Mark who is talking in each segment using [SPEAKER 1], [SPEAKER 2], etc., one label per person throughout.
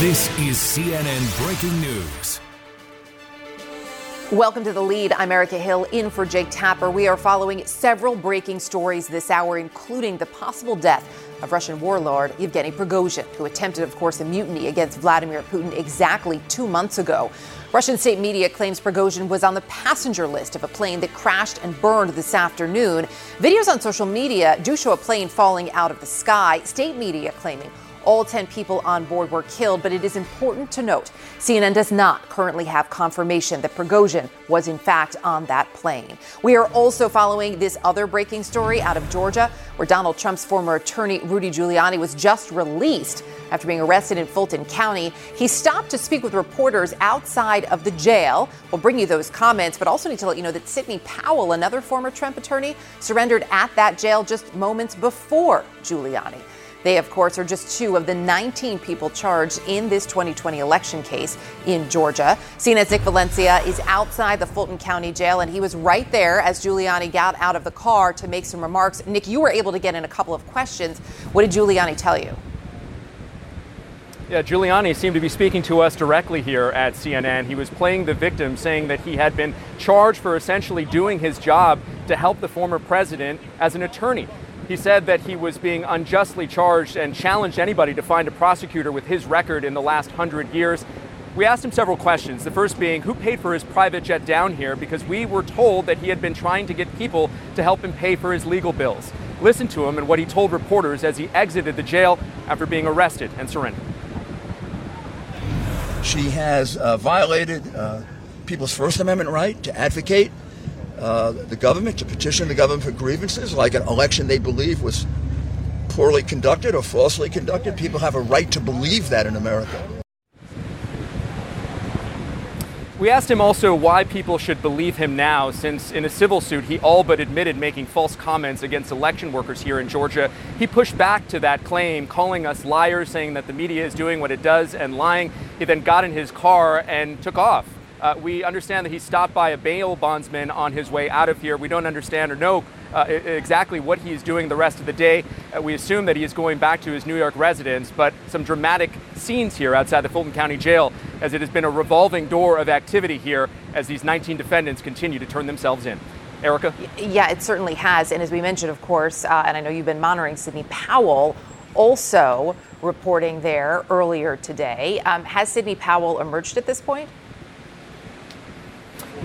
[SPEAKER 1] This is CNN Breaking News.
[SPEAKER 2] Welcome to the lead. I'm Erica Hill in for Jake Tapper. We are following several breaking stories this hour, including the possible death of Russian warlord Yevgeny Prigozhin, who attempted, of course, a mutiny against Vladimir Putin exactly two months ago. Russian state media claims Prigozhin was on the passenger list of a plane that crashed and burned this afternoon. Videos on social media do show a plane falling out of the sky. State media claiming all 10 people on board were killed, but it is important to note CNN does not currently have confirmation that Prigozhin was in fact on that plane. We are also following this other breaking story out of Georgia, where Donald Trump's former attorney Rudy Giuliani was just released after being arrested in Fulton County. He stopped to speak with reporters outside of the jail. We'll bring you those comments, but also need to let you know that Sidney Powell, another former Trump attorney, surrendered at that jail just moments before Giuliani. They, of course, are just two of the 19 people charged in this 2020 election case in Georgia. CNN's Nick Valencia is outside the Fulton County Jail, and he was right there as Giuliani got out of the car to make some remarks. Nick, you were able to get in a couple of questions. What did Giuliani tell you?
[SPEAKER 3] Yeah, Giuliani seemed to be speaking to us directly here at CNN. He was playing the victim, saying that he had been charged for essentially doing his job to help the former president as an attorney. He said that he was being unjustly charged and challenged anybody to find a prosecutor with his record in the last hundred years. We asked him several questions. The first being, who paid for his private jet down here? Because we were told that he had been trying to get people to help him pay for his legal bills. Listen to him and what he told reporters as he exited the jail after being arrested and surrendered.
[SPEAKER 4] She has uh, violated uh, people's First Amendment right to advocate uh, the government, to petition the government for grievances, like an election they believe was poorly conducted or falsely conducted. People have a right to believe that in America.
[SPEAKER 3] We asked him also why people should believe him now, since in a civil suit he all but admitted making false comments against election workers here in Georgia. He pushed back to that claim, calling us liars, saying that the media is doing what it does and lying. He then got in his car and took off. Uh, we understand that he stopped by a bail bondsman on his way out of here. We don't understand or know uh, exactly what he is doing the rest of the day. Uh, we assume that he is going back to his New York residence, but some dramatic scenes here outside the Fulton County Jail as it has been a revolving door of activity here as these 19 defendants continue to turn themselves in. Erica?
[SPEAKER 2] Yeah, it certainly has. And as we mentioned, of course, uh, and I know you've been monitoring Sidney Powell also reporting there earlier today. Um, has Sidney Powell emerged at this point?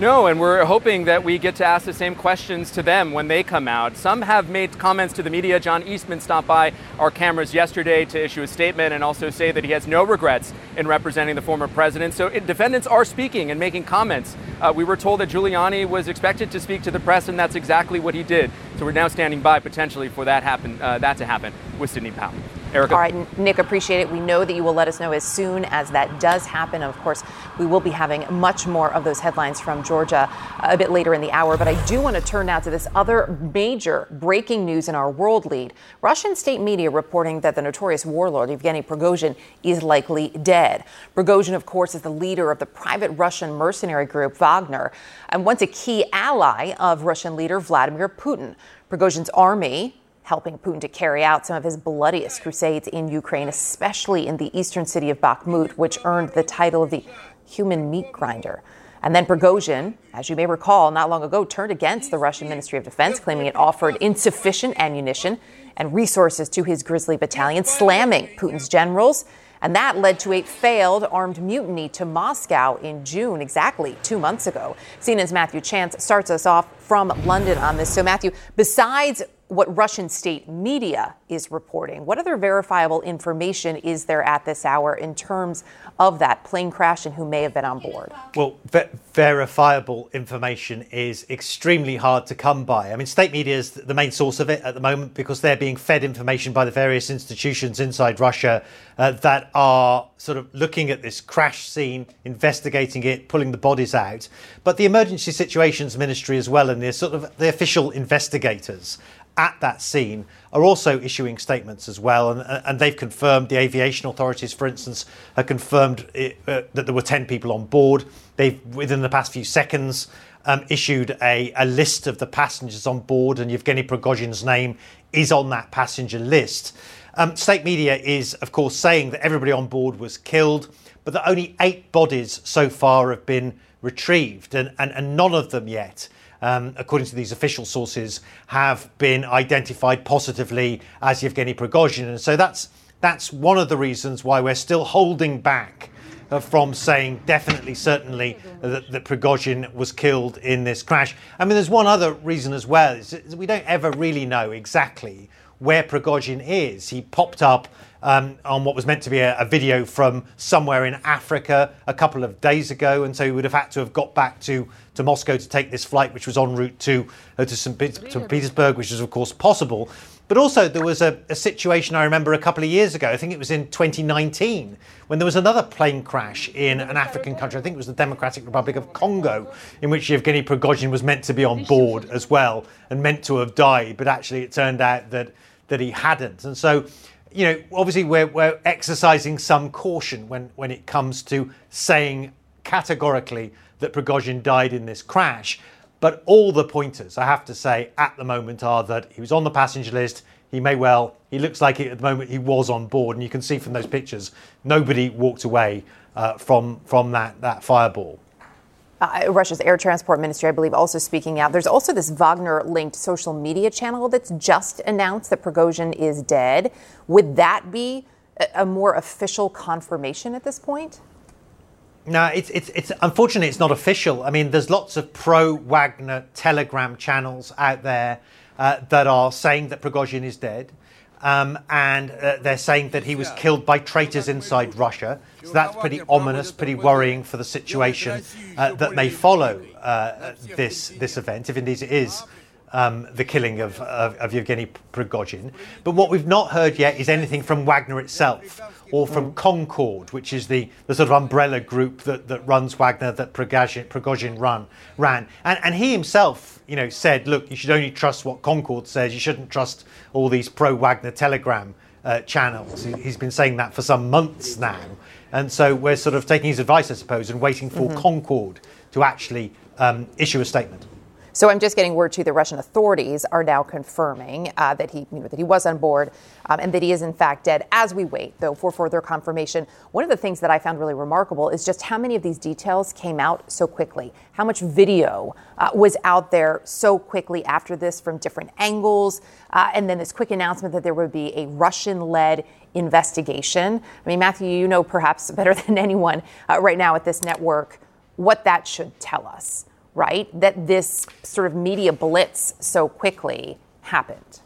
[SPEAKER 3] No, and we're hoping that we get to ask the same questions to them when they come out. Some have made comments to the media. John Eastman stopped by our cameras yesterday to issue a statement and also say that he has no regrets in representing the former president. So defendants are speaking and making comments. Uh, we were told that Giuliani was expected to speak to the press, and that's exactly what he did. So we're now standing by potentially for that happen, uh, that to happen with Sidney Powell. Erica.
[SPEAKER 2] All right, Nick, appreciate it. We know that you will let us know as soon as that does happen. Of course, we will be having much more of those headlines from Georgia uh, a bit later in the hour. But I do want to turn now to this other major breaking news in our world lead. Russian state media reporting that the notorious warlord Yevgeny Prigozhin is likely dead. Prigozhin, of course, is the leader of the private Russian mercenary group Wagner and once a key ally of Russian leader Vladimir Putin. Prigozhin's army helping Putin to carry out some of his bloodiest crusades in Ukraine, especially in the eastern city of Bakhmut, which earned the title of the human meat grinder. And then Prigozhin, as you may recall, not long ago turned against the Russian Ministry of Defense, claiming it offered insufficient ammunition and resources to his Grizzly battalion, slamming Putin's generals. And that led to a failed armed mutiny to Moscow in June, exactly two months ago. CNN's Matthew Chance starts us off from London on this. So, Matthew, besides what Russian state media is reporting. What other verifiable information is there at this hour in terms of that plane crash and who may have been on board?
[SPEAKER 5] Well, ver- verifiable information is extremely hard to come by. I mean, state media is the main source of it at the moment because they're being fed information by the various institutions inside Russia uh, that are sort of looking at this crash scene, investigating it, pulling the bodies out. But the Emergency Situations Ministry as well, and the sort of the official investigators at that scene are also issuing statements as well, and, and they've confirmed the aviation authorities, for instance, have confirmed it, uh, that there were ten people on board. They've within the past few seconds um, issued a, a list of the passengers on board, and Yevgeny Prigozhin's name is on that passenger list. Um, state media is, of course, saying that everybody on board was killed, but that only eight bodies so far have been retrieved, and, and, and none of them yet. Um, according to these official sources, have been identified positively as Yevgeny Prigozhin, and so that's that's one of the reasons why we're still holding back uh, from saying definitely, certainly that, that Prigozhin was killed in this crash. I mean, there's one other reason as well: is we don't ever really know exactly where Prigozhin is. He popped up um, on what was meant to be a, a, video from somewhere in Africa a couple of days ago, and so he would have had to have got back to, to Moscow to take this flight, which was en route to uh, to St. Petersburg, which is of course possible. But also, there was a, a, situation I remember a couple of years ago. I think it was in 2019 when there was another plane crash in an African country. I think it was the Democratic Republic of Congo, in which Yevgeny Prigozhin was meant to be on board as well and meant to have died. But actually, it turned out that that he hadn't. And so, you know, obviously we're, we're exercising some caution when, when it comes to saying categorically that Prigozhin died in this crash. But all the pointers, I have to say, at the moment are that he was on the passenger list. He may well, he looks like it at the moment he was on board. And you can see from those pictures, nobody walked away uh, from, from that, that fireball
[SPEAKER 2] uh, Russia's air transport ministry, I believe, also speaking out. There's also this Wagner linked social media channel that's just announced that Prigozhin is dead. Would that be a, more official confirmation at this point?
[SPEAKER 5] No, it's, it's, it's unfortunately it's not official. I mean, there's lots of pro Wagner Telegram channels out there uh, that are saying that Prigozhin is dead. Um, and uh, they're saying that he was killed by traitors inside Russia. So that's pretty ominous, pretty worrying for the situation uh, that may follow uh, this this event, if indeed it is um, the killing of, of, of Yevgeny Prigozhin. But what we've not heard yet is anything from Wagner itself or from Concord, which is the, the sort of umbrella group that, that runs Wagner that Prigozhin, Prigozhin run, ran. And, and he himself, you know, said, look, you should only trust what Concord says. You shouldn't trust all these pro-Wagner Telegram uh, channels. He's been saying that for some months now. And so we're sort of taking his advice, I suppose, and waiting for mm-hmm. Concord to actually um, issue a statement.
[SPEAKER 2] So I'm just getting word to the Russian authorities are now confirming uh, that he you know, that he was on board um, and that he is in fact dead. As we wait, though, for further confirmation, one of the things that I found really remarkable is just how many of these details came out so quickly. How much video uh, was out there so quickly after this from different angles, uh, and then this quick announcement that there would be a Russian-led investigation. I mean, Matthew, you know perhaps better than anyone uh, right now at this network what that should tell us right? That this sort of media blitz so quickly happened.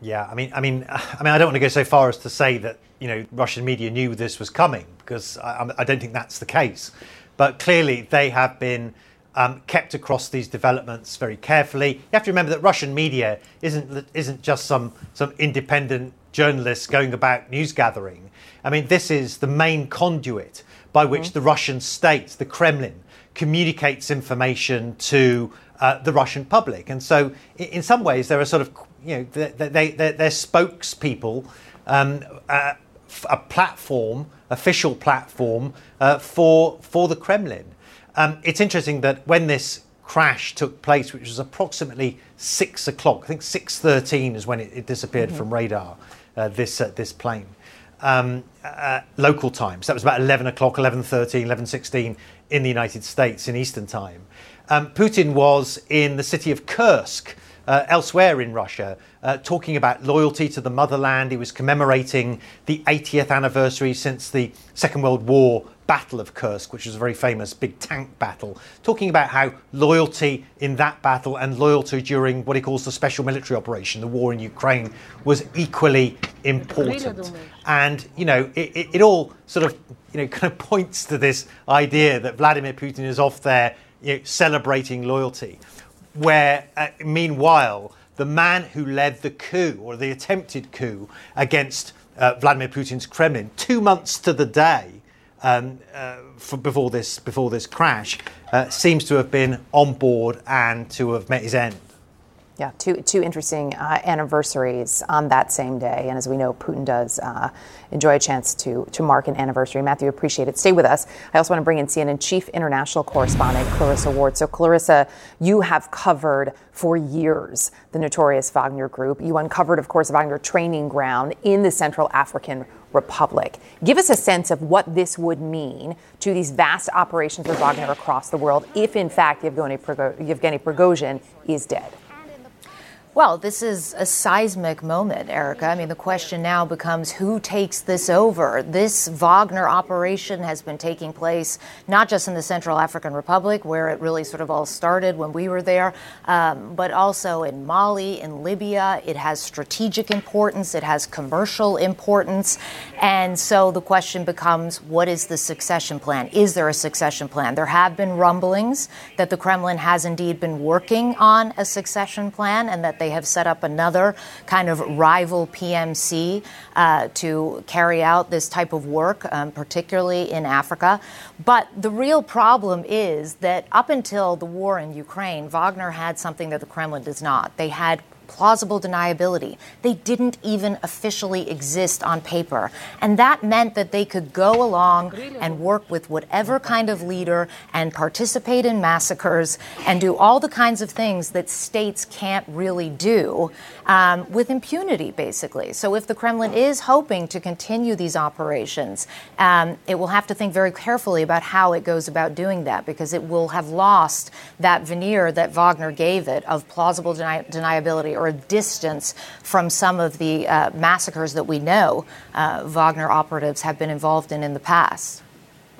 [SPEAKER 5] Yeah, I mean, I mean, I mean, I don't want to go so far as to say that you know Russian media knew this was coming because I, I don't think that's the case. But clearly, they have been um, kept across these developments very carefully. You have to remember that Russian media isn't isn't just some some independent journalists going about news gathering. I mean, this is the main conduit by which mm-hmm. the Russian state, the Kremlin, communicates information to uh, the Russian public. And so, in some ways, there are sort of, you know, they, they, they're, they're spokespeople, um, uh, a platform, official platform uh, for, for the Kremlin. Um, it's interesting that when this crash took place, which was approximately six o'clock, I think 6.13 is when it, it disappeared mm-hmm. from radar, uh, this, uh, this plane. Um, uh, local times. That was about 11 o'clock, 11.13, 11.16 in the United States in Eastern Time. Um, Putin was in the city of Kursk, uh, elsewhere in Russia, uh, talking about loyalty to the motherland. He was commemorating the 80th anniversary since the Second World War Battle of Kursk, which was a very famous big tank battle, talking about how loyalty in that battle and loyalty during what he calls the special military operation, the war in Ukraine, was equally important. And, you know, it, it, it all sort of you know, kind of points to this idea that Vladimir Putin is off there you know, celebrating loyalty, where uh, meanwhile the man who led the coup or the attempted coup against uh, Vladimir Putin's Kremlin, two months to the day um, uh, before this before this crash, uh, seems to have been on board and to have met his end.
[SPEAKER 2] Yeah, two, two interesting uh, anniversaries on that same day. And as we know, Putin does uh, enjoy a chance to, to mark an anniversary. Matthew, appreciate it. Stay with us. I also want to bring in CNN Chief International Correspondent Clarissa Ward. So, Clarissa, you have covered for years the notorious Wagner Group. You uncovered, of course, Wagner training ground in the Central African Republic. Give us a sense of what this would mean to these vast operations of Wagner across the world if, in fact, Yevgeny Prigozhin is dead.
[SPEAKER 6] Well, this is a seismic moment, Erica. I mean, the question now becomes who takes this over? This Wagner operation has been taking place not just in the Central African Republic, where it really sort of all started when we were there, um, but also in Mali, in Libya. It has strategic importance, it has commercial importance. And so the question becomes what is the succession plan? Is there a succession plan? There have been rumblings that the Kremlin has indeed been working on a succession plan and that they have set up another kind of rival PMC uh, to carry out this type of work, um, particularly in Africa. But the real problem is that up until the war in Ukraine, Wagner had something that the Kremlin does not. They had plausible deniability. They didn't even officially exist on paper. And that meant that they could go along and work with whatever kind of leader and participate in massacres and do all the kinds of things that states can't really do um, with impunity, basically. So if the Kremlin is hoping to continue these operations, um, it will have to think very carefully about how it goes about doing that because it will have lost that veneer that Wagner gave it of plausible deni- deniability or a distance from some of the uh, massacres that we know uh, Wagner operatives have been involved in in the past.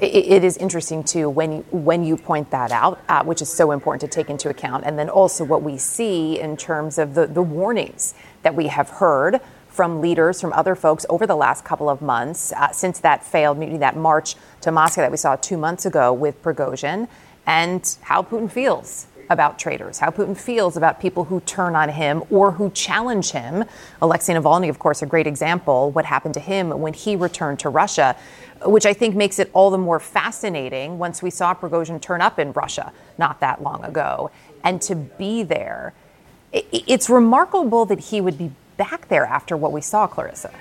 [SPEAKER 2] it is interesting too when you, when you point that out, uh, which is so important to take into account, and then also what we see in terms of the, the warnings that we have heard from leaders, from other folks over the last couple of months uh, since that failed mutiny, that march to Moscow that we saw two months ago with Prigozhin, and how Putin feels about traitors, how Putin feels about people who turn on him or who challenge him. Alexei Navalny, of course, a great example, what happened to him when he returned to Russia, which I think makes it all the more fascinating once we saw Prigozhin turn up in Russia not that long ago. And to be there, it's remarkable that he would be back there after what we saw, Clarissa.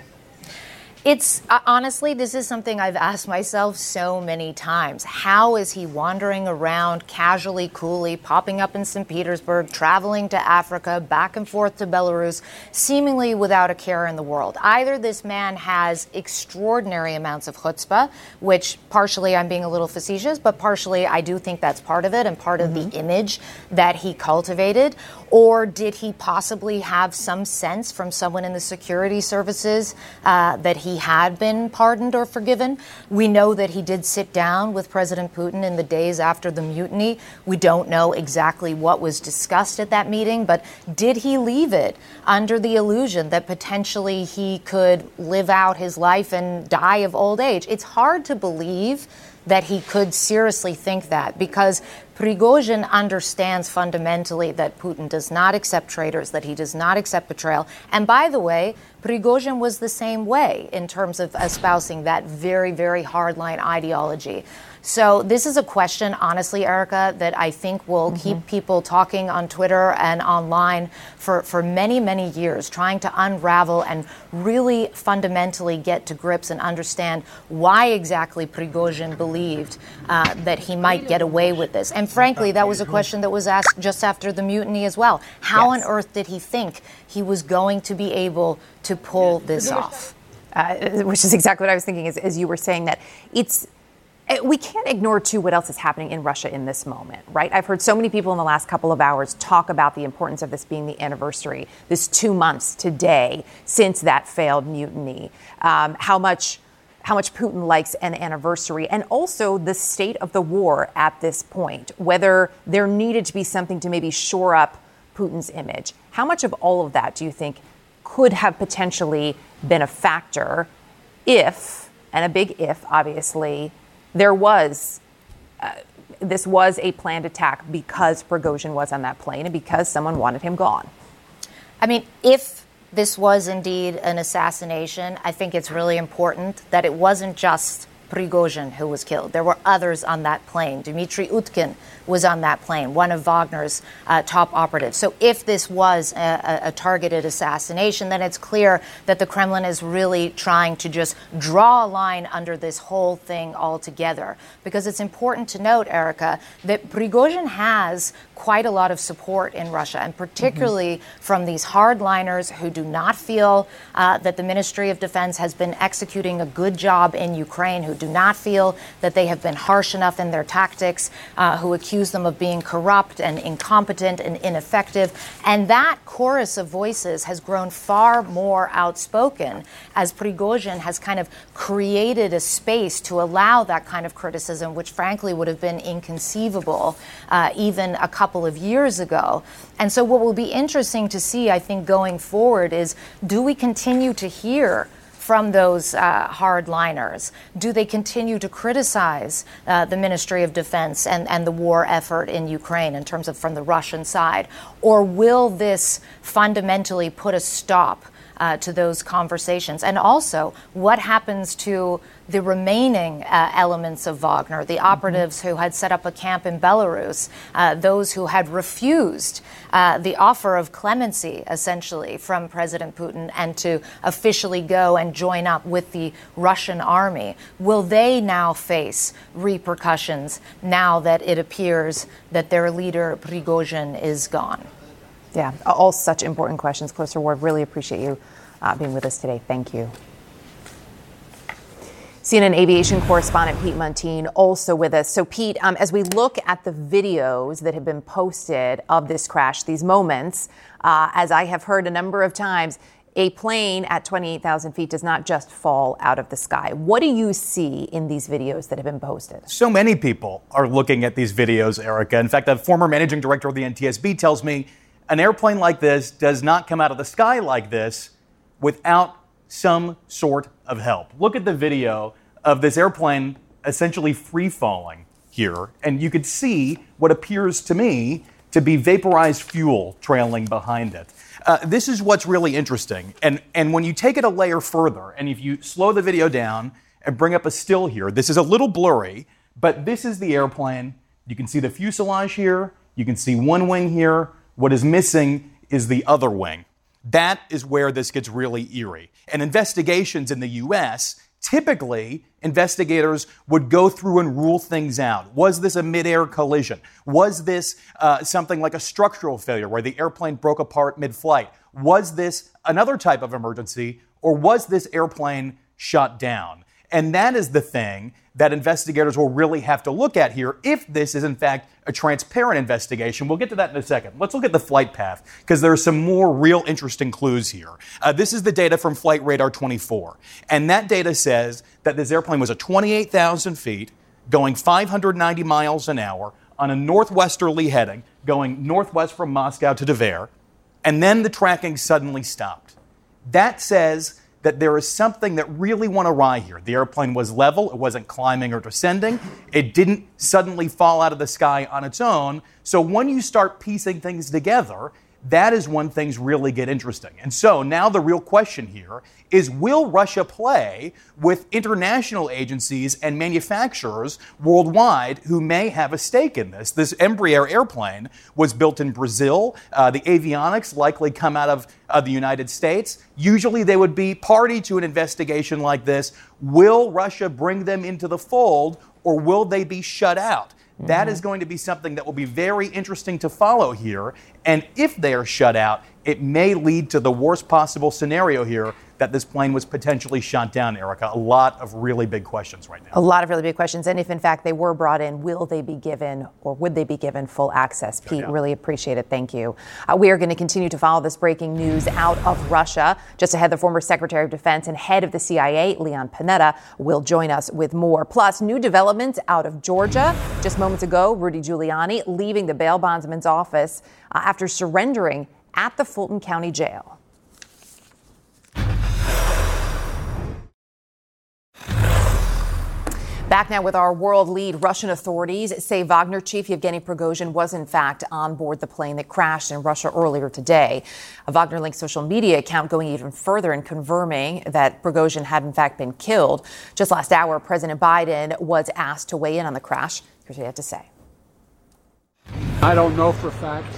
[SPEAKER 6] It's uh, honestly, this is something I've asked myself so many times. How is he wandering around casually, coolly, popping up in St. Petersburg, traveling to Africa, back and forth to Belarus, seemingly without a care in the world? Either this man has extraordinary amounts of chutzpah, which partially I'm being a little facetious, but partially I do think that's part of it and part mm-hmm. of the image that he cultivated, or did he possibly have some sense from someone in the security services uh, that he had been pardoned or forgiven? We know that he did sit down with President Putin in the days after the mutiny. We don't know exactly what was discussed at that meeting, but did he leave it under the illusion that potentially he could live out his life and die of old age? It's hard to believe that he could seriously think that because Prigozhin understands fundamentally that Putin does not accept traitors, that he does not accept betrayal. And by the way, Prigozhin was the same way in terms of espousing that very, very hardline ideology. So this is a question, honestly, Erica, that I think will mm-hmm. keep people talking on Twitter and online for, for many, many years, trying to unravel and really fundamentally get to grips and understand why exactly Prigozhin believed uh, that he might get away with this. And frankly, that was a question that was asked just after the mutiny as well. How yes. on earth did he think he was going to be able to pull this off?
[SPEAKER 2] Uh, which is exactly what I was thinking as, as you were saying that it's we can't ignore too what else is happening in Russia in this moment, right? I've heard so many people in the last couple of hours talk about the importance of this being the anniversary, this two months today since that failed mutiny, um, how much how much Putin likes an anniversary, and also the state of the war at this point, whether there needed to be something to maybe shore up Putin's image. How much of all of that do you think could have potentially been a factor if, and a big if, obviously, there was uh, this was a planned attack because Prigozhin was on that plane and because someone wanted him gone.
[SPEAKER 6] I mean, if this was indeed an assassination, I think it's really important that it wasn't just Prigozhin who was killed. There were others on that plane. Dmitry Utkin was on that plane, one of Wagner's uh, top operatives. So if this was a, a, targeted assassination, then it's clear that the Kremlin is really trying to just draw a line under this whole thing altogether. Because it's important to note, Erica, that Prigozhin has quite a lot of support in Russia, and particularly mm-hmm. from these hardliners who do not feel uh, that the Ministry of Defense has been executing a good job in Ukraine, who do not feel that they have been harsh enough in their tactics, uh, who accuse them of being corrupt and incompetent and ineffective. And that chorus of voices has grown far more outspoken as Prigozhin has kind of created a space to allow that kind of criticism, which frankly would have been inconceivable uh, even a couple couple of years ago. And so, what will be interesting to see, I think, going forward is do we continue to hear from those uh, hardliners? Do they continue to criticize uh, the Ministry of Defense and, and the war effort in Ukraine in terms of from the Russian side? Or will this fundamentally put a stop uh, to those conversations? And also, what happens to the remaining uh, elements of Wagner, the operatives mm-hmm. who had set up a camp in Belarus, uh, those who had refused uh, the offer of clemency, essentially, from President Putin and to officially go and join up with the Russian army? Will they now face repercussions now that it appears that their leader, Prigozhin, is gone?
[SPEAKER 2] Yeah, all such important questions. Clarissa Ward, really appreciate you uh, being with us today. Thank you. CNN aviation correspondent Pete Muntean also with us. So, Pete, um, as we look at the videos that have been posted of this crash, these moments, uh, as I have heard a number of times, a plane at 28,000 feet does not just fall out of the sky. What do you see in these videos that have been posted?
[SPEAKER 7] So many people are looking at these videos, Erica. In fact, a former managing director of the NTSB tells me an airplane like this does not come out of the sky like this without some sort of help. Look at the video of this airplane essentially free falling here, and you could see what appears to me to be vaporized fuel trailing behind it. Uh, this is what's really interesting. And, and when you take it a layer further, and if you slow the video down and bring up a still here, this is a little blurry, but this is the airplane. You can see the fuselage here, you can see one wing here, what is missing is the other wing. That is where this gets really eerie. And investigations in the US, typically, investigators would go through and rule things out. Was this a midair collision? Was this uh, something like a structural failure where the airplane broke apart mid flight? Was this another type of emergency? Or was this airplane shut down? And that is the thing that investigators will really have to look at here if this is, in fact, a transparent investigation. We'll get to that in a second. Let's look at the flight path because there are some more real interesting clues here. Uh, this is the data from Flight Radar 24. And that data says that this airplane was at 28,000 feet, going 590 miles an hour on a northwesterly heading, going northwest from Moscow to Tver. And then the tracking suddenly stopped. That says that there is something that really went awry here. The airplane was level, it wasn't climbing or descending, it didn't suddenly fall out of the sky on its own. So when you start piecing things together, that is when things really get interesting. And so now the real question here is will Russia play with international agencies and manufacturers worldwide who may have a stake in this? This Embraer airplane was built in Brazil. Uh, the avionics likely come out of uh, the United States. Usually they would be party to an investigation like this. Will Russia bring them into the fold or will they be shut out? That mm-hmm. is going to be something that will be very interesting to follow here. And if they are shut out, it may lead to the worst possible scenario here that this plane was potentially shot down, Erica. A lot of really big questions right now.
[SPEAKER 2] A lot of really big questions. And if in fact they were brought in, will they be given or would they be given full access? Pete, yeah. really appreciate it. Thank you. Uh, we are going to continue to follow this breaking news out of Russia. Just ahead, the former Secretary of Defense and head of the CIA, Leon Panetta, will join us with more. Plus, new developments out of Georgia. Just moments ago, Rudy Giuliani leaving the bail bondsman's office uh, after surrendering at the Fulton County Jail. Back now with our world lead, Russian authorities say Wagner chief Yevgeny Prigozhin was in fact on board the plane that crashed in Russia earlier today. A Wagner linked social media account going even further and confirming that Prigozhin had in fact been killed. Just last hour, President Biden was asked to weigh in on the crash. Here's what he had to say.
[SPEAKER 8] I don't know for a fact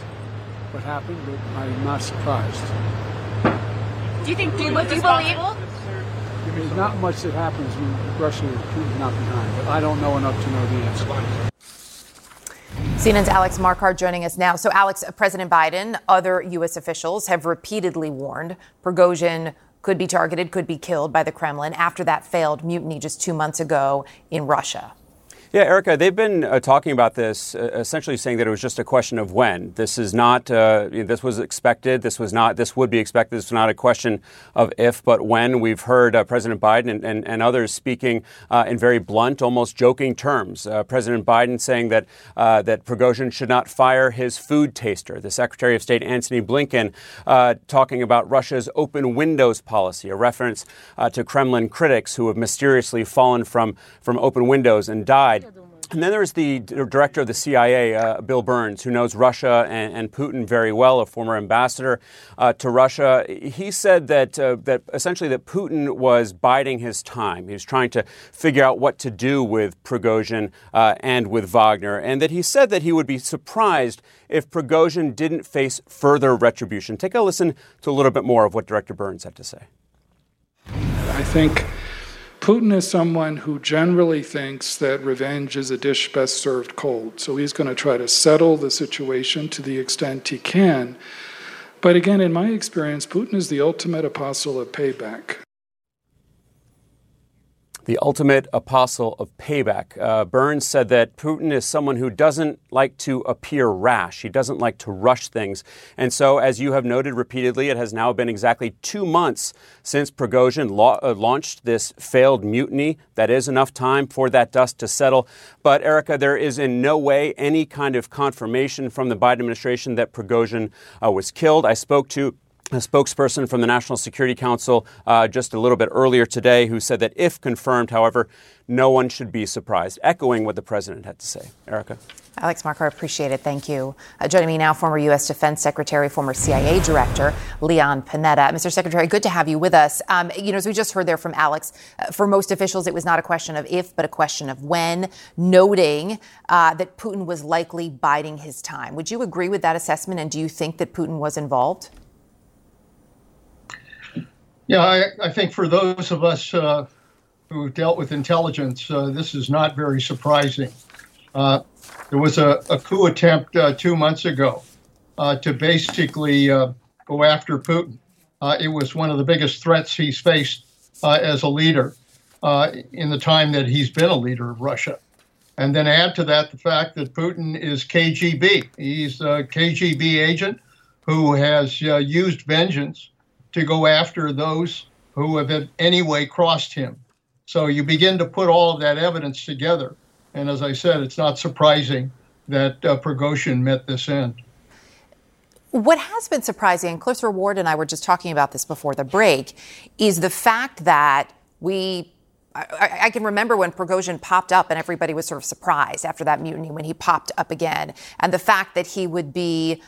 [SPEAKER 8] what happened, but I'm not surprised.
[SPEAKER 9] Do you think, do you, do you believe?
[SPEAKER 8] There's not much that happens when Russia is not behind, but I don't know enough to know the answer.
[SPEAKER 2] CNN's Alex Marquardt joining us now. So, Alex, uh, President Biden, other U.S. officials have repeatedly warned Prigozhin could be targeted, could be killed by the Kremlin after that failed mutiny just two months ago in Russia.
[SPEAKER 10] Yeah, Erica, they've been uh, talking about this, uh, essentially saying that it was just a question of when. This is not. Uh, this was expected. This was not. This would be expected. This is not a question of if, but when. We've heard uh, President Biden and, and, and others speaking uh, in very blunt, almost joking terms. Uh, President Biden saying that that Prigozhin should not fire his food taster. The Secretary of State Antony Blinken talking about Russia's open windows policy, a reference to Kremlin critics who have mysteriously fallen from from open windows and died. And then there's the director of the CIA, uh, Bill Burns, who knows Russia and, and, Putin very well, a former ambassador uh, to Russia. He said that uh, that essentially that Putin was biding his time. He was trying to figure out what to do with Prigozhin uh, and with Wagner, and that he said that he would be surprised if Prigozhin didn't face further retribution. Take a listen to a little bit more of what Director Burns had to say.
[SPEAKER 8] I think Putin is someone who generally thinks that revenge is a dish best served cold. So he's going to try to settle the situation to the extent he can. But again, in my experience, Putin is the ultimate apostle of payback
[SPEAKER 10] the ultimate apostle of payback. Uh, Burns said that Putin is someone who doesn't like to appear rash. He doesn't like to rush things. And so, as you have noted repeatedly, it has now been exactly two months since Prigozhin la- uh, launched this failed mutiny. That is enough time for that dust to settle. But, Erica, there is in no way any kind of confirmation from the Biden administration that Prigozhin uh, was killed. I spoke to a spokesperson from the National Security Council uh, just a little bit earlier today who said that if confirmed, however, no one should be surprised, echoing what the president had to say. Erica.
[SPEAKER 2] Alex Marquardt, appreciate it. Thank you. Uh, joining me now, former U.S. Defense Secretary, former CIA Director, Leon Panetta. Mr. Secretary, good to have you with us. Um, you know, as we just heard there from Alex, uh, for most officials, it was not a question of if, but a question of when, noting uh, that Putin was likely biding his time. Would you agree with that assessment, and do you think that Putin was involved?
[SPEAKER 11] Yeah, I, I, think for those of us uh, who dealt with intelligence, uh, this is not very surprising. Uh, there was a, a coup attempt uh, two months ago uh, to basically uh, go after Putin. it was one of the biggest threats he's faced as a leader in the time that he's been a leader of Russia. And then add to that the fact that Putin is KGB. He's a KGB agent who has used vengeance to go after those who have in any way crossed him. So you begin to put all of that evidence together. And as I said, it's not surprising that uh, Prigozhin met this end.
[SPEAKER 2] What has been surprising, and Cliff Ward and I were just talking about this before the break, is the fact that we I, I, can remember when Prigozhin popped up and everybody was sort of surprised after that mutiny when he popped up again. And the fact that he would be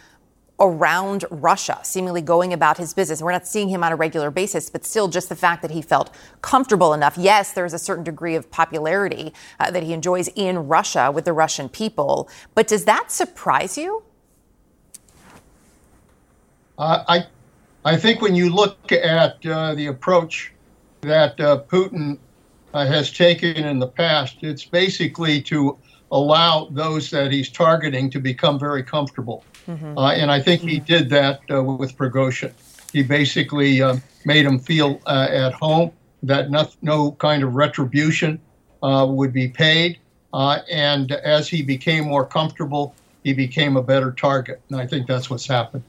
[SPEAKER 2] around Russia, seemingly going about his business. We're not seeing him on a regular basis, but still just the fact that he felt comfortable enough. Yes, there's a certain degree of popularity uh, that he enjoys in Russia with the Russian people, but does that surprise you?
[SPEAKER 11] Uh, I, I think when you look at uh, the approach that uh, Putin uh, has taken in the past, it's basically to allow those that he's targeting to become very comfortable. Mm-hmm. Uh, and I think he did that uh, with Prigozhin. He basically uh, made him feel uh, at home that no, no, kind of retribution uh, would be paid. Uh, and as he became more comfortable, he became a better target. And I think that's what's happened.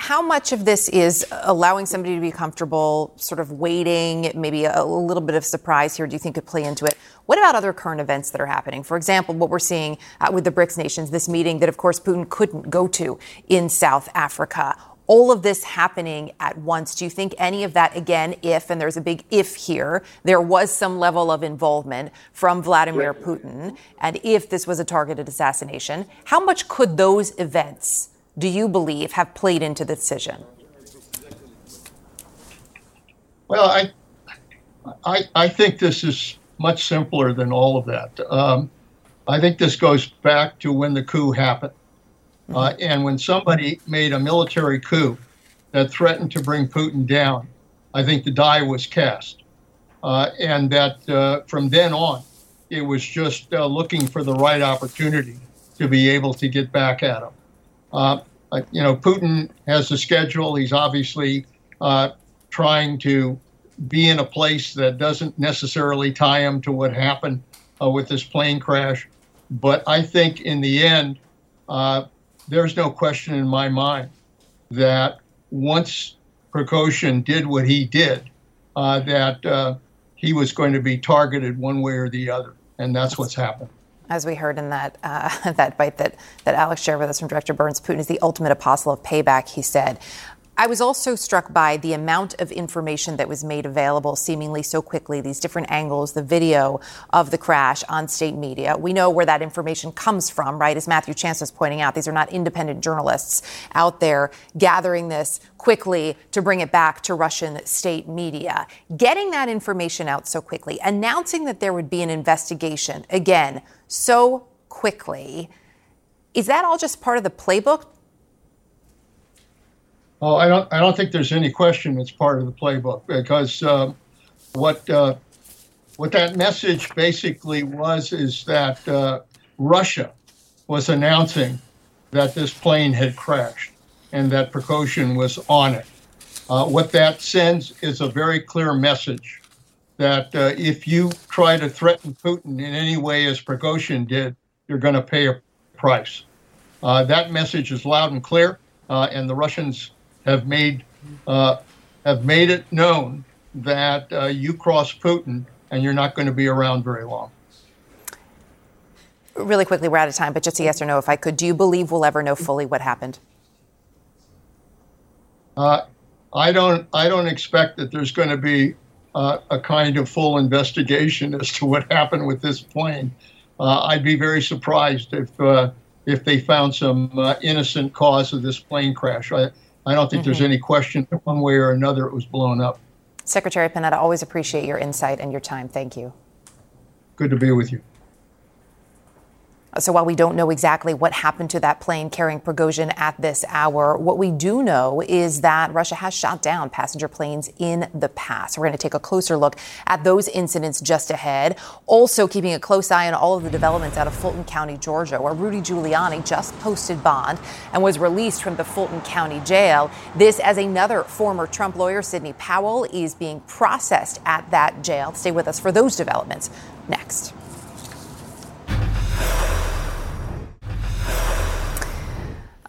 [SPEAKER 2] How much of this is allowing somebody to be comfortable, sort of waiting, maybe a, little bit of surprise here? Do you think could play into it? What about other current events that are happening? For example, what we're seeing uh, with the BRICS nations, this meeting that, of course, Putin couldn't go to in South Africa. all of this happening at once. Do you think any of that, again, if, and there's a big if here, there was some level of involvement from Vladimir Putin, and if this was a targeted assassination, how much could those events, do you believe, have played into the decision?
[SPEAKER 11] Well, I, I, I think this is much simpler than all of that. Um, I think this goes back to when the coup happened. Uh, and when somebody made a military coup that threatened to bring Putin down, I think the die was cast. Uh, and that uh, from then on, it was just uh, looking for the right opportunity to be able to get back at him. Uh, you know, Putin has a schedule. He's obviously uh, trying to be in a place that doesn't necessarily tie him to what happened with this plane crash. But I think in the end, there's no question in my mind that once Prigozhin did what he did, uh, that uh, he was going to be targeted one way or the other, and that's what's happened.
[SPEAKER 2] As we heard in that uh, that bite that that Alex shared with us from Director Burns, Putin is the ultimate apostle of payback. He said. I was also struck by the amount of information that was made available seemingly so quickly, these different angles, the video of the crash on state media. We know where that information comes from, right? As Matthew Chance was pointing out, these are not independent journalists out there gathering this quickly to bring it back to Russian state media. Getting that information out so quickly, announcing that there would be an investigation, again, so quickly. Is that all just part of the playbook?
[SPEAKER 11] Oh, I don't. I don't think there's any question it's part of the playbook because uh, what uh, what that message basically was is that uh, Russia was announcing that this plane had crashed and that Prigozhin was on it. Uh, what that sends is a very clear message that uh, if you try to threaten Putin in any way as Prigozhin did, you're going to pay a price. Uh, that message is loud and clear, and the Russians have made uh, have made it known that uh, you cross Putin and you're not going to be around very long.
[SPEAKER 2] Really quickly, we're out of time, but just a yes or no, if I could. Do you believe we'll ever know fully what happened?
[SPEAKER 11] Uh, I don't. I don't expect that there's going to be uh, a kind of full investigation as to what happened with this plane. Uh, I'd be very surprised if uh, if they found some innocent cause of this plane crash. I, I don't think mm-hmm. there's any question that one way or another it was blown up.
[SPEAKER 2] Secretary Panetta, always appreciate your insight and your time. Thank you.
[SPEAKER 11] Good to be with you.
[SPEAKER 2] So while we don't know exactly what happened to that plane carrying Prigozhin at this hour, what we do know is that Russia has shot down passenger planes in the past. We're going to take a closer look at those incidents just ahead. Also keeping a close eye on all of the developments out of Fulton County, Georgia, where Rudy Giuliani just posted bond and was released from the Fulton County jail. This as another former Trump lawyer, Sidney Powell, is being processed at that jail. Stay with us for those developments next.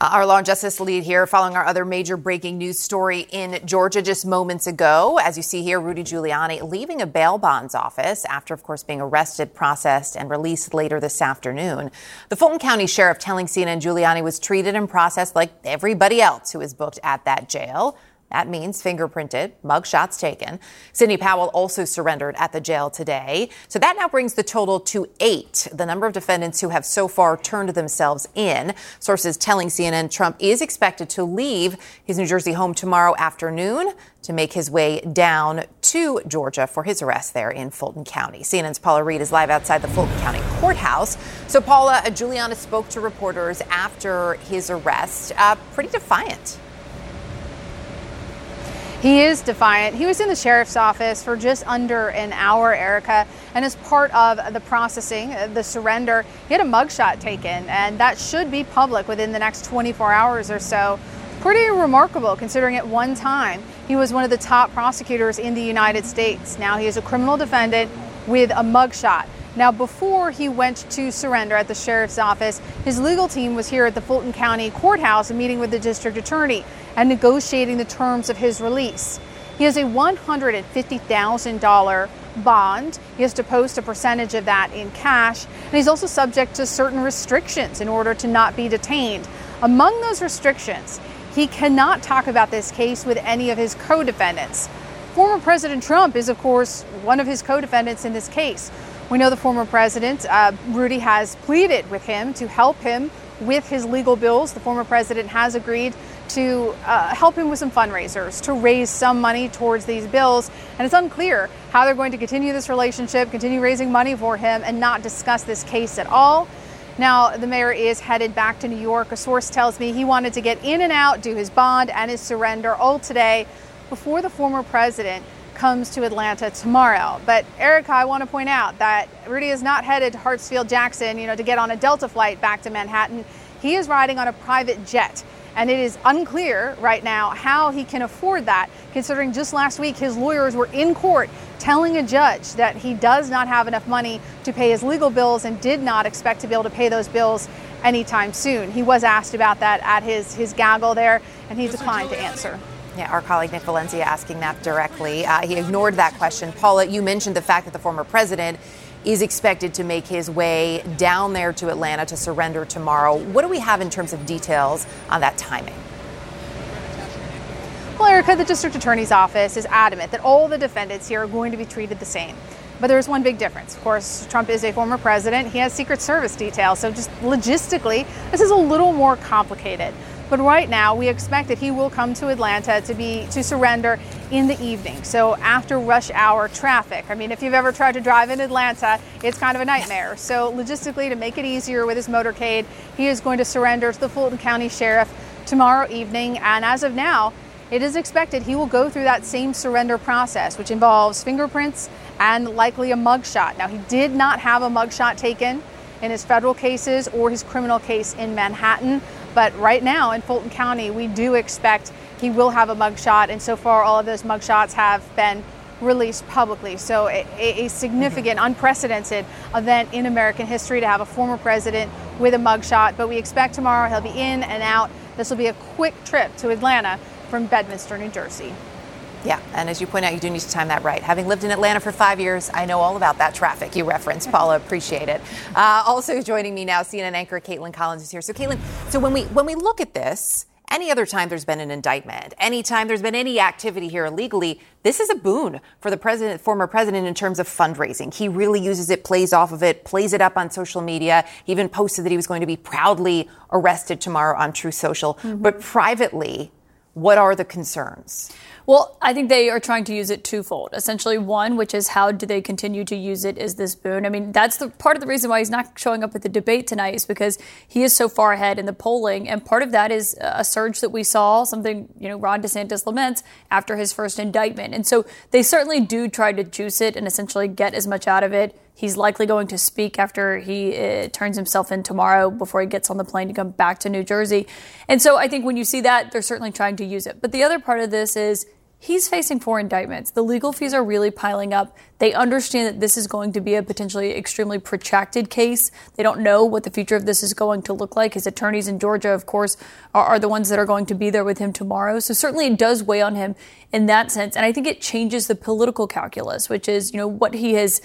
[SPEAKER 2] Uh, our law and justice lead here, following our other major breaking news story in Georgia just moments ago. As you see here, Rudy Giuliani leaving a bail bonds office after, of course, being arrested, processed, and released later this afternoon. The Fulton County Sheriff telling CNN Giuliani was treated and processed like everybody else who was booked at that jail. That means fingerprinted, mugshots taken. Sidney Powell also surrendered at the jail today. So that now brings the total to eight, the number of defendants who have so far turned themselves in. Sources telling CNN Trump is expected to leave his New Jersey home tomorrow afternoon to make his way down to Georgia for his arrest there in Fulton County. CNN's Paula Reed is live outside the Fulton County courthouse. So, Paula, Giuliani spoke to reporters after his arrest, uh, pretty defiant.
[SPEAKER 12] He is defiant. He was in the sheriff's office for just under an hour, Erica, and as part of the processing, uh, the surrender, he had a mugshot taken, and that should be public within the next 24 hours or so. Pretty remarkable considering at one time he was one of the top prosecutors in the United States. Now he is a criminal defendant with a mugshot. Now, before he went to surrender at the sheriff's office, his legal team was here at the Fulton County Courthouse meeting with the district attorney and negotiating the terms of his release. He has a $150,000 bond. He has to post a percentage of that in cash, and he's also subject to certain restrictions in order to not be detained. Among those restrictions, he cannot talk about this case with any of his co defendants. Former President Trump is, of course, one of his co defendants in this case. We know the former president, uh, Rudy, has pleaded with him to help him with his legal bills. The former president has agreed to uh, help him with some fundraisers to raise some money towards these bills. And it's unclear how they're going to continue this relationship, continue raising money for him, and not discuss this case at all. Now, the mayor is headed back to New York. A source tells me he wanted to get in and out, do his bond and his surrender all today before the former president comes to Atlanta tomorrow. But Erica, I want to point out that Rudy is not headed to Hartsfield Jackson, you know, to get on a Delta flight back to Manhattan. He is riding on a private jet. And it is unclear right now how he can afford that, considering just last week his lawyers were in court telling a judge that he does not have enough money to pay his legal bills and did not expect to be able to pay those bills anytime soon. He was asked about that at his, his gaggle there, and he declined to answer.
[SPEAKER 2] Yeah, our colleague Nick Valencia asking that directly. Uh, he ignored that question. Paula, you mentioned the fact that the former president is expected to make his way down there to Atlanta to surrender tomorrow. What do we have in terms of details on that timing?
[SPEAKER 12] Well, Erica, the district attorney's office is adamant that all the defendants here are going to be treated the same. But there's one big difference. Of course, Trump is a former president. He has Secret Service details. So, just logistically, this is a little more complicated. But right now, we expect that he will come to Atlanta to be to surrender in the evening. So after rush hour traffic. I mean, if you've ever tried to drive in Atlanta, it's kind of a nightmare. So logistically, to make it easier with his motorcade, he is going to surrender to the Fulton County Sheriff tomorrow evening. And as of now, it is expected he will go through that same surrender process, which involves fingerprints and likely a mugshot. Now, he did not have a mugshot taken in his federal cases or his criminal case in Manhattan. But right now in Fulton County, we do expect he will have a mugshot. And so far, all of those mugshots have been released publicly. So, a, a, significant, mm-hmm. unprecedented event in American history to have a former president with a mugshot. But we expect tomorrow he'll be in and out. This will be a quick trip to Atlanta from Bedminster, New Jersey.
[SPEAKER 2] Yeah, and as you point out, you do need to time that right. Having lived in Atlanta for five years, I know all about that traffic you referenced. Paula, appreciate it. Uh, also joining me now, CNN anchor Kaitlan Collins is here. So, Caitlin, so when we when we look at this, any other time there's been an indictment, anytime there's been any activity here illegally, this is a boon for the president, former president, in terms of fundraising. He really uses it, plays off of it, plays it up on social media. He even posted that he was going to be proudly arrested tomorrow on Truth Social. Mm-hmm. But privately, what are the concerns?
[SPEAKER 13] Well, I think they are trying to use it twofold. Essentially, one, which is how do they continue to use it, is this boon? I mean, that's the part of the reason why he's not showing up at the debate tonight is because he is so far ahead in the polling, and part of that is a surge that we saw, something you know Ron DeSantis laments after his first indictment, and so they certainly do try to juice it and essentially get as much out of it He's likely going to speak after he uh, turns himself in tomorrow before he gets on the plane to come back to New Jersey. And so I think when you see that, they're certainly trying to use it. But the other part of this is he's facing four indictments. The legal fees are really piling up. They understand that this is going to be a potentially extremely protracted case. They don't know what the future of this is going to look like. His attorneys in Georgia, of course, are, are, the ones that are going to be there with him tomorrow. So certainly it does weigh on him in that sense. And I think it changes the political calculus, which is, you know, what he has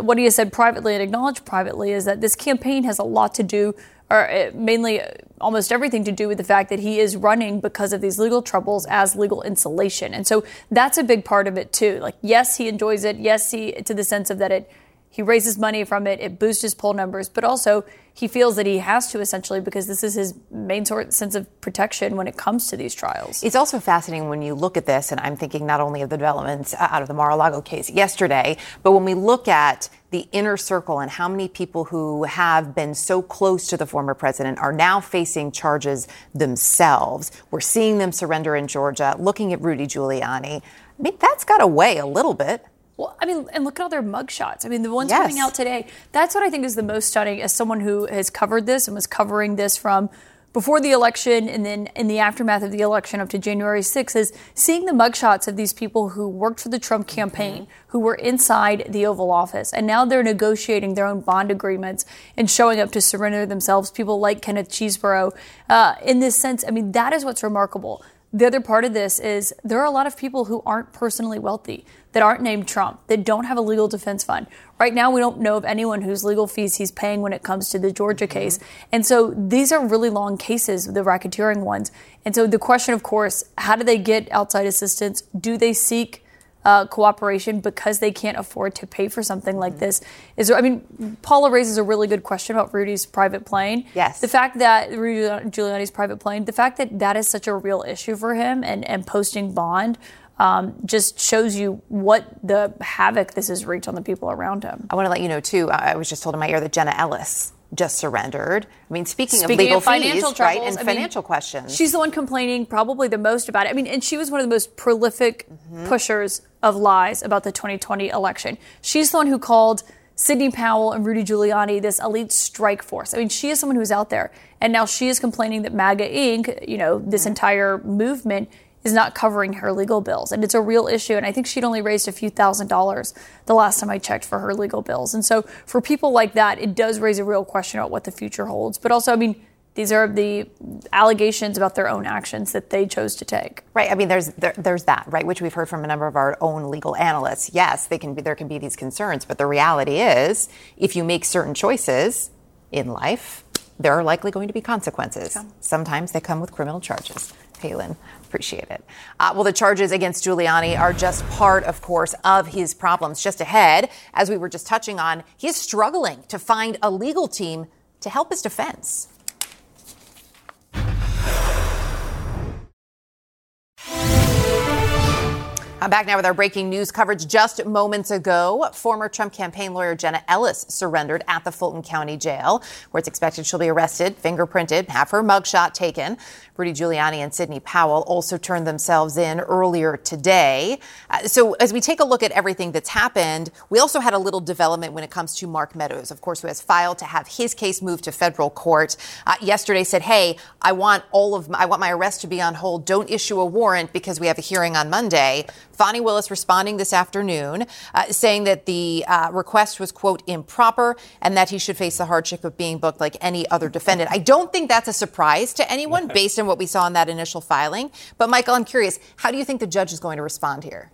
[SPEAKER 13] what he has said privately and acknowledged privately is that this campaign has a lot to do, or uh, mainly uh, almost everything to do with the fact that he is running because of these legal troubles as legal insulation. And so that's a big part of it too. Like, yes, he enjoys it. Yes, he, to the sense of that it, he raises money from it. It boosts his poll numbers, but also he feels that he has to essentially because this is his main sort sense of protection when it comes to these trials.
[SPEAKER 2] It's also fascinating when you look at this, and I'm thinking not only of the developments out of the Mar-a-Lago case yesterday, but when we look at the inner circle and how many people who have been so close to the former president are now facing charges themselves. We're seeing them surrender in Georgia, looking at Rudy Giuliani. I mean, that's got to weigh a little bit.
[SPEAKER 13] Well, I mean, and look at all their mugshots. I mean, the ones yes. coming out today. That's what I think is the most stunning as someone who has covered this and was covering this from before the election and then in the aftermath of the election up to January 6th is seeing the mugshots of these people who worked for the Trump campaign, mm-hmm. who were inside the Oval Office, and now they're negotiating their own bond agreements and showing up to surrender themselves. People like Kenneth Chesebro. Uh, in this sense, I mean, that is what's remarkable the other part of this is there are a lot of people who aren't personally wealthy, that aren't named Trump, that don't have a legal defense fund. Right now, we don't know of anyone whose legal fees he's paying when it comes to the Georgia mm-hmm. case. And so these are really long cases, the racketeering ones. And so the question, of course, how do they get outside assistance? Do they seek uh, cooperation because they can't afford to pay for something like mm-hmm. this. Is there, I mean, Paula raises a really good question about Rudy's private plane.
[SPEAKER 2] Yes.
[SPEAKER 13] The fact that Rudy Giuliani's private plane, the fact that that is such a real issue for him and, and posting bond um, just shows you what the havoc this has wreaked on the people around him.
[SPEAKER 2] I want to let you know, too, I was just told in my ear that Jenna Ellis just surrendered. I mean, speaking,
[SPEAKER 13] speaking
[SPEAKER 2] of legal
[SPEAKER 13] of financial
[SPEAKER 2] fees,
[SPEAKER 13] troubles,
[SPEAKER 2] right, and
[SPEAKER 13] I
[SPEAKER 2] financial
[SPEAKER 13] mean,
[SPEAKER 2] questions.
[SPEAKER 13] She's the one complaining probably the most about it. I mean, and she was one of the most prolific mm-hmm. pushers of lies about the 2020 election. She's the one who called Sidney Powell and Rudy Giuliani this elite strike force. I mean, she is someone who's out there, and now she is complaining that MAGA Inc., you know, this mm-hmm. entire movement is not covering her legal bills. And it's a real issue. And I think she'd only raised a few thousand dollars the last time I checked for her legal bills. And so for people like that, it does raise a real question about what the future holds. But also, I mean, these are the allegations about their own actions that they chose to take.
[SPEAKER 2] Right. I mean, there's there, there's that, right, which we've heard from a number of our own legal analysts. Yes, they can be there can be these concerns, but the reality is, if you make certain choices in life, there are likely going to be consequences. Yeah. Sometimes they come with criminal charges. Palin. Appreciate it. Uh, well, the charges against Giuliani are just part, of course, of his problems. Just ahead, as we were just touching on, he is struggling to find a legal team to help his defense. I'm back now with our breaking news coverage. Just moments ago, former Trump campaign lawyer Jenna Ellis surrendered at the Fulton County Jail, where it's expected she'll be arrested, fingerprinted, have her mugshot taken. Rudy Giuliani and Sidney Powell also turned themselves in earlier today. Uh, so, as we take a look at everything that's happened, we also had a little development when it comes to Mark Meadows, of course, who has filed to have his case moved to federal court. Uh, yesterday said, "Hey, I want all of my, I want my arrest to be on hold. Don't issue a warrant because we have a hearing on Monday." Fani Willis responding this afternoon, uh, saying that the uh, request was, quote, improper and that he should face the hardship of being booked like any other defendant. I don't think that's a surprise to anyone based on what we saw in that initial filing. But, Michael, I'm curious, how do you think the judge is going to respond here?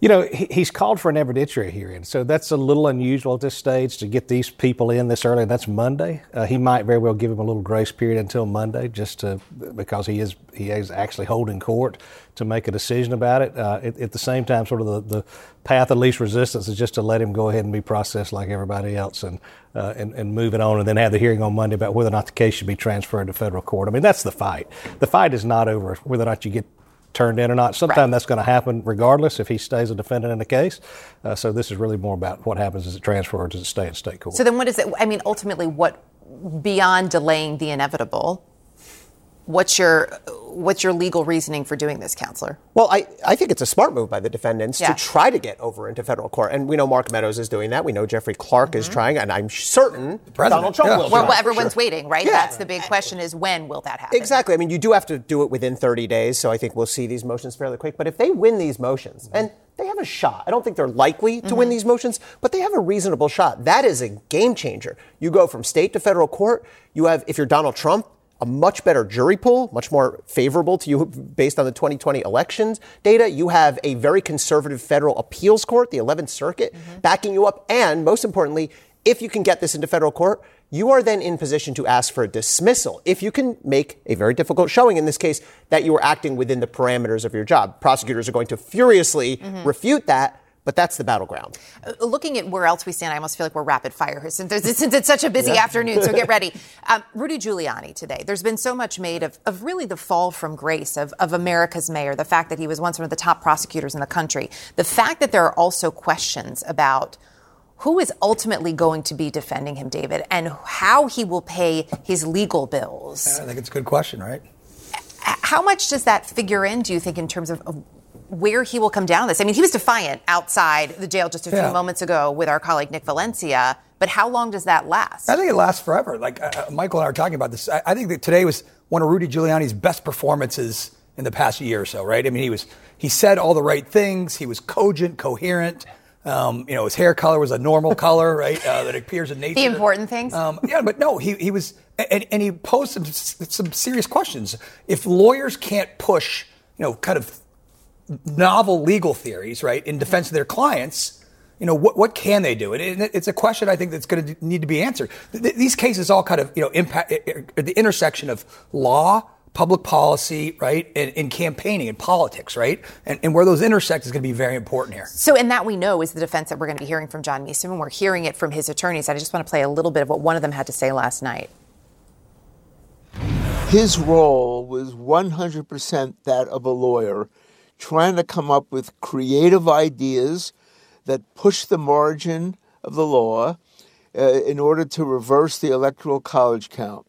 [SPEAKER 14] You know, he's called for an evidentiary hearing, so that's a little unusual at this stage to get these people in this early. That's Monday. Uh, he might very well give him a little grace period until Monday, just to because he is he is actually holding court to make a decision about it. Uh, at, at, the same time, sort of the, the path of least resistance is just to let him go ahead and be processed like everybody else, and uh, and, and move it on, and then have the hearing on Monday about whether or not the case should be transferred to federal court. I mean, that's the fight. The fight is not over whether or not you get turned in or not. Sometimes right. that's going to happen regardless if he stays a defendant in the case. Uh, so this is really more about what happens as it transfers or does it stay in state court.
[SPEAKER 2] So then what is it? I mean, ultimately, what beyond delaying the inevitable, what's your what's your legal reasoning for doing this, counselor?
[SPEAKER 15] Well, I, I think it's a smart move by the defendants yeah. to try to get over into federal court. And we know Mark Meadows is doing that. We know Jeffrey Clark mm-hmm. is trying, and I'm certain Donald Trump yeah. will.
[SPEAKER 2] Well, everyone's sure. waiting, right? Yeah. That's the big question is when will that happen?
[SPEAKER 15] Exactly. I mean, you do have to do it within 30 days, so I think we'll see these motions fairly quick. But if they win these motions, mm-hmm. and they have a shot. I don't think they're likely to mm-hmm. win these motions, but they have a reasonable shot. That is a game changer. You go from state to federal court. You have, if you're Donald Trump, a much better jury pool, much more favorable to you based on the 2020 elections data. You have a very conservative federal appeals court, the 11th Circuit, mm-hmm. backing you up. And most importantly, if you can get this into federal court, you are then in position to ask for a dismissal if you can make a very difficult showing in this case that you are acting within the parameters of your job. Prosecutors are going to furiously mm-hmm. refute that but that's the battleground.
[SPEAKER 2] Uh, looking at where else we stand, I almost feel like we're rapid fire since, since it's such a busy yeah. afternoon. So get ready. Um, Rudy Giuliani today. There's been so much made of, of really the fall from grace of, of America's mayor, the fact that he was once one of the top prosecutors in the country, the fact that there are also questions about who is ultimately going to be defending him, David, and how he will pay his legal bills.
[SPEAKER 16] I think it's a good question, right?
[SPEAKER 2] How much does that figure in, do you think, in terms of, of where he will come down this. I mean, he was defiant outside the jail just a yeah. few moments ago with our colleague Nick Valencia. But how long does that last?
[SPEAKER 16] I think it lasts forever. Like uh, uh, Michael and I are talking about this. I, I, think that today was one of Rudy Giuliani's best performances in the past year or so. Right? I mean, he was he said all the right things. He was cogent, coherent. Um, you know, his hair color was a normal color, right? Uh, that appears in nature.
[SPEAKER 2] The important things. Um,
[SPEAKER 16] yeah, but no, he he was, and, and he posed some some serious questions. If lawyers can't push you know, kind of novel legal theories, right, in defense of their clients, you know, what, what can they do? And it's a question I think that's going to need to be answered. These cases all kind of, you know, impact the intersection of law, public policy, right, and, and campaigning and politics, right? And, and, where those intersect is going to be very important here.
[SPEAKER 2] So, and that we know is the defense that we're going to be hearing from John Eastman, and we're hearing it from his attorneys. I just want to play a little bit of what one of them had to say last night.
[SPEAKER 17] His role was 100% that of a lawyer, trying to come up with creative ideas that push the margin of the law uh, in order to reverse the electoral college count.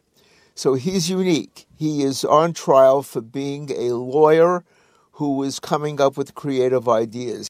[SPEAKER 17] So he's unique. He is on trial for being a lawyer who is coming up with creative ideas.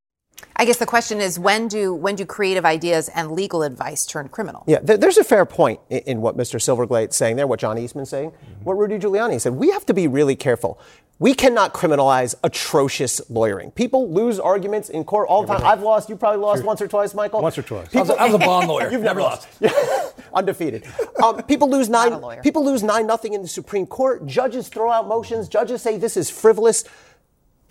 [SPEAKER 2] I guess the question is when do when do creative ideas and legal advice turn criminal?
[SPEAKER 15] Yeah, there's a fair point in, in what Mr. Silverglate's saying there, what John Eastman's saying, mm-hmm. what Rudy Giuliani said. We have to be really careful. We cannot criminalize atrocious lawyering. People lose arguments in court all the time. I've lost. You probably lost once or twice, Michael.
[SPEAKER 16] Once or twice. People, I, was a, bond lawyer.
[SPEAKER 15] You've never lost. Undefeated. Um, people lose nine. People lose nine nothing in the Supreme Court. Judges throw out motions. Judges say this is frivolous.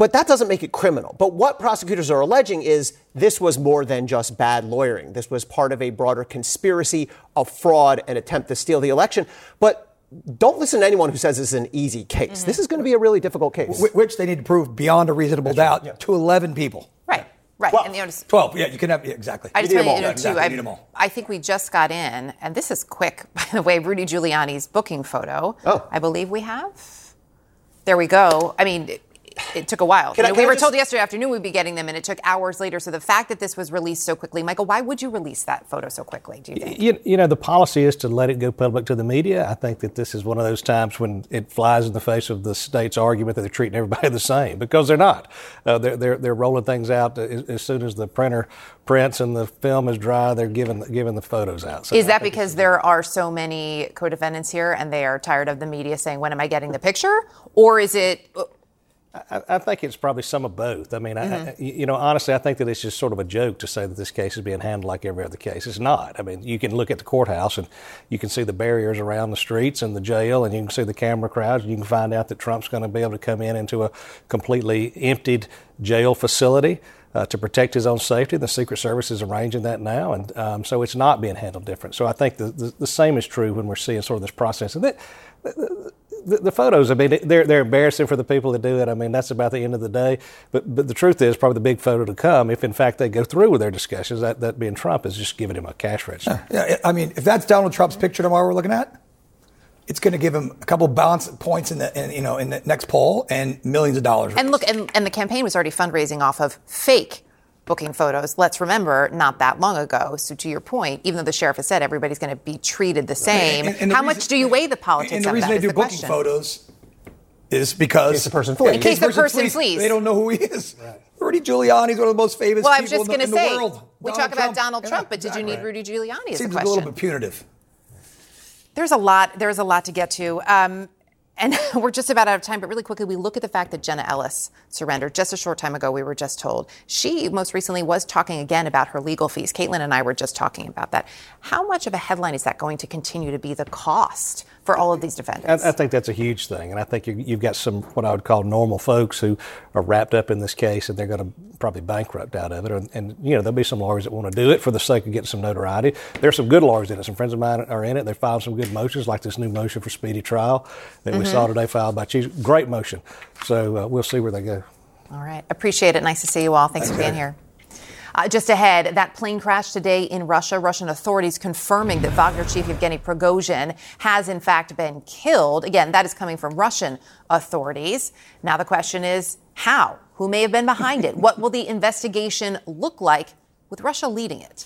[SPEAKER 15] But that doesn't make it criminal. But what prosecutors are alleging is this was more than just bad lawyering. This was part of a broader conspiracy of fraud and attempt to steal the election. But don't listen to anyone who says this is an easy case. Mm-hmm. This is going to be a really difficult case.
[SPEAKER 16] which they need to prove beyond a reasonable That's doubt right, yeah. to 11 people.
[SPEAKER 2] Right. Right.
[SPEAKER 16] Well, and, you know, 12. Yeah, you can have, yeah, exactly.
[SPEAKER 2] I just want you know, too, exactly. I, I, think we just got in, and this is quick, by the way, Rudy Giuliani's booking photo. Oh. I believe we have. There we go. I mean, it took a while. You know, I, we were just... told yesterday afternoon we'd be getting them, and it took hours later. So the fact that this was released so quickly, Michael, why would you release that photo so quickly? Do you think?
[SPEAKER 14] You, you, know, the policy is to let it go public to the media. I think that this is one of those times when it flies in the face of the state's argument that they're treating everybody the same because they're not. Uh, they're, they're they're rolling things out as, as, soon as the printer prints and the film is dry. They're giving giving the photos out.
[SPEAKER 2] So is that because there are so many co-defendants here and they are tired of the media saying, "When am I getting the picture?" Or is it?
[SPEAKER 14] I, I, think it's probably some of both. I mean, mm-hmm. I, you know, honestly, I think that it's just sort of a joke to say that this case is being handled like every other case. It's not. I mean, you can look at the courthouse and you can see the barriers around the streets and the jail, and you can see the camera crowds. And you can find out that Trump's going to be able to come in into a completely emptied jail facility. Uh, to protect his own safety. The Secret Service is arranging that now, and um, so it's not being handled different. So I think the, the, the, same is true when we're seeing sort of this process. And that, the, the, photos, I mean, they're, they're embarrassing for the people that do it. I mean, that's about the end of the day. But, but the truth is, probably the big photo to come, if in fact they go through with their discussions, that, that being Trump is just giving him a cash register.
[SPEAKER 16] Yeah, yeah I mean, if that's Donald Trump's picture tomorrow we're looking at, it's going to give him a couple balance points in the in, you know in the next poll and millions of dollars.
[SPEAKER 2] And look, and, and the campaign was already fundraising off of fake booking photos. Let's remember, not that long ago. So to your point, even though the sheriff has said everybody's going to be treated the same, and, and the how reason, much do you weigh the politics?
[SPEAKER 16] And the reason
[SPEAKER 2] they
[SPEAKER 16] do
[SPEAKER 2] the
[SPEAKER 16] booking
[SPEAKER 2] question.
[SPEAKER 16] photos is because
[SPEAKER 15] the person flees.
[SPEAKER 2] In case the person, person flees,
[SPEAKER 16] they don't know who he is. Right. Rudy Giuliani is one of the most famous
[SPEAKER 2] well,
[SPEAKER 16] people
[SPEAKER 2] I was just
[SPEAKER 16] in, the, in
[SPEAKER 2] say,
[SPEAKER 16] the world.
[SPEAKER 2] We talk about Donald Trump, yeah, but did you need Rudy Giuliani as
[SPEAKER 16] Seems
[SPEAKER 2] a question?
[SPEAKER 16] a little bit punitive.
[SPEAKER 2] There's a lot. There's a lot to get to. Um, and we're just about out of time, but really quickly, we look at the fact that Jenna Ellis surrendered just a short time ago. We were just told she most recently was talking again about her legal fees. Kaitlan and I were just talking about that. How much of a headline is that going to continue to be the cost for all of these defendants?
[SPEAKER 14] I, I think that's a huge thing, and I think you, have got some what I would call normal folks who are wrapped up in this case, and they're going to probably bankrupt out of it. And, and, you know, there'll be some lawyers that want to do it for the sake of getting some notoriety. There's some good lawyers in it. Some friends of mine are in it. They filed some good motions, like this new motion for speedy trial that mm-hmm. we saw today filed by Chief. Great motion. So uh, we'll see where they go.
[SPEAKER 2] All right. Appreciate it. Nice to see you all. Thanks, Thanks for being here. Uh, just ahead, that plane crash today in Russia. Russian authorities confirming that Wagner chief Yevgeny Prigozhin has in fact been killed. Again, that is coming from Russian authorities. Now the question is how? Who may have been behind it? What will the investigation look like with Russia leading it?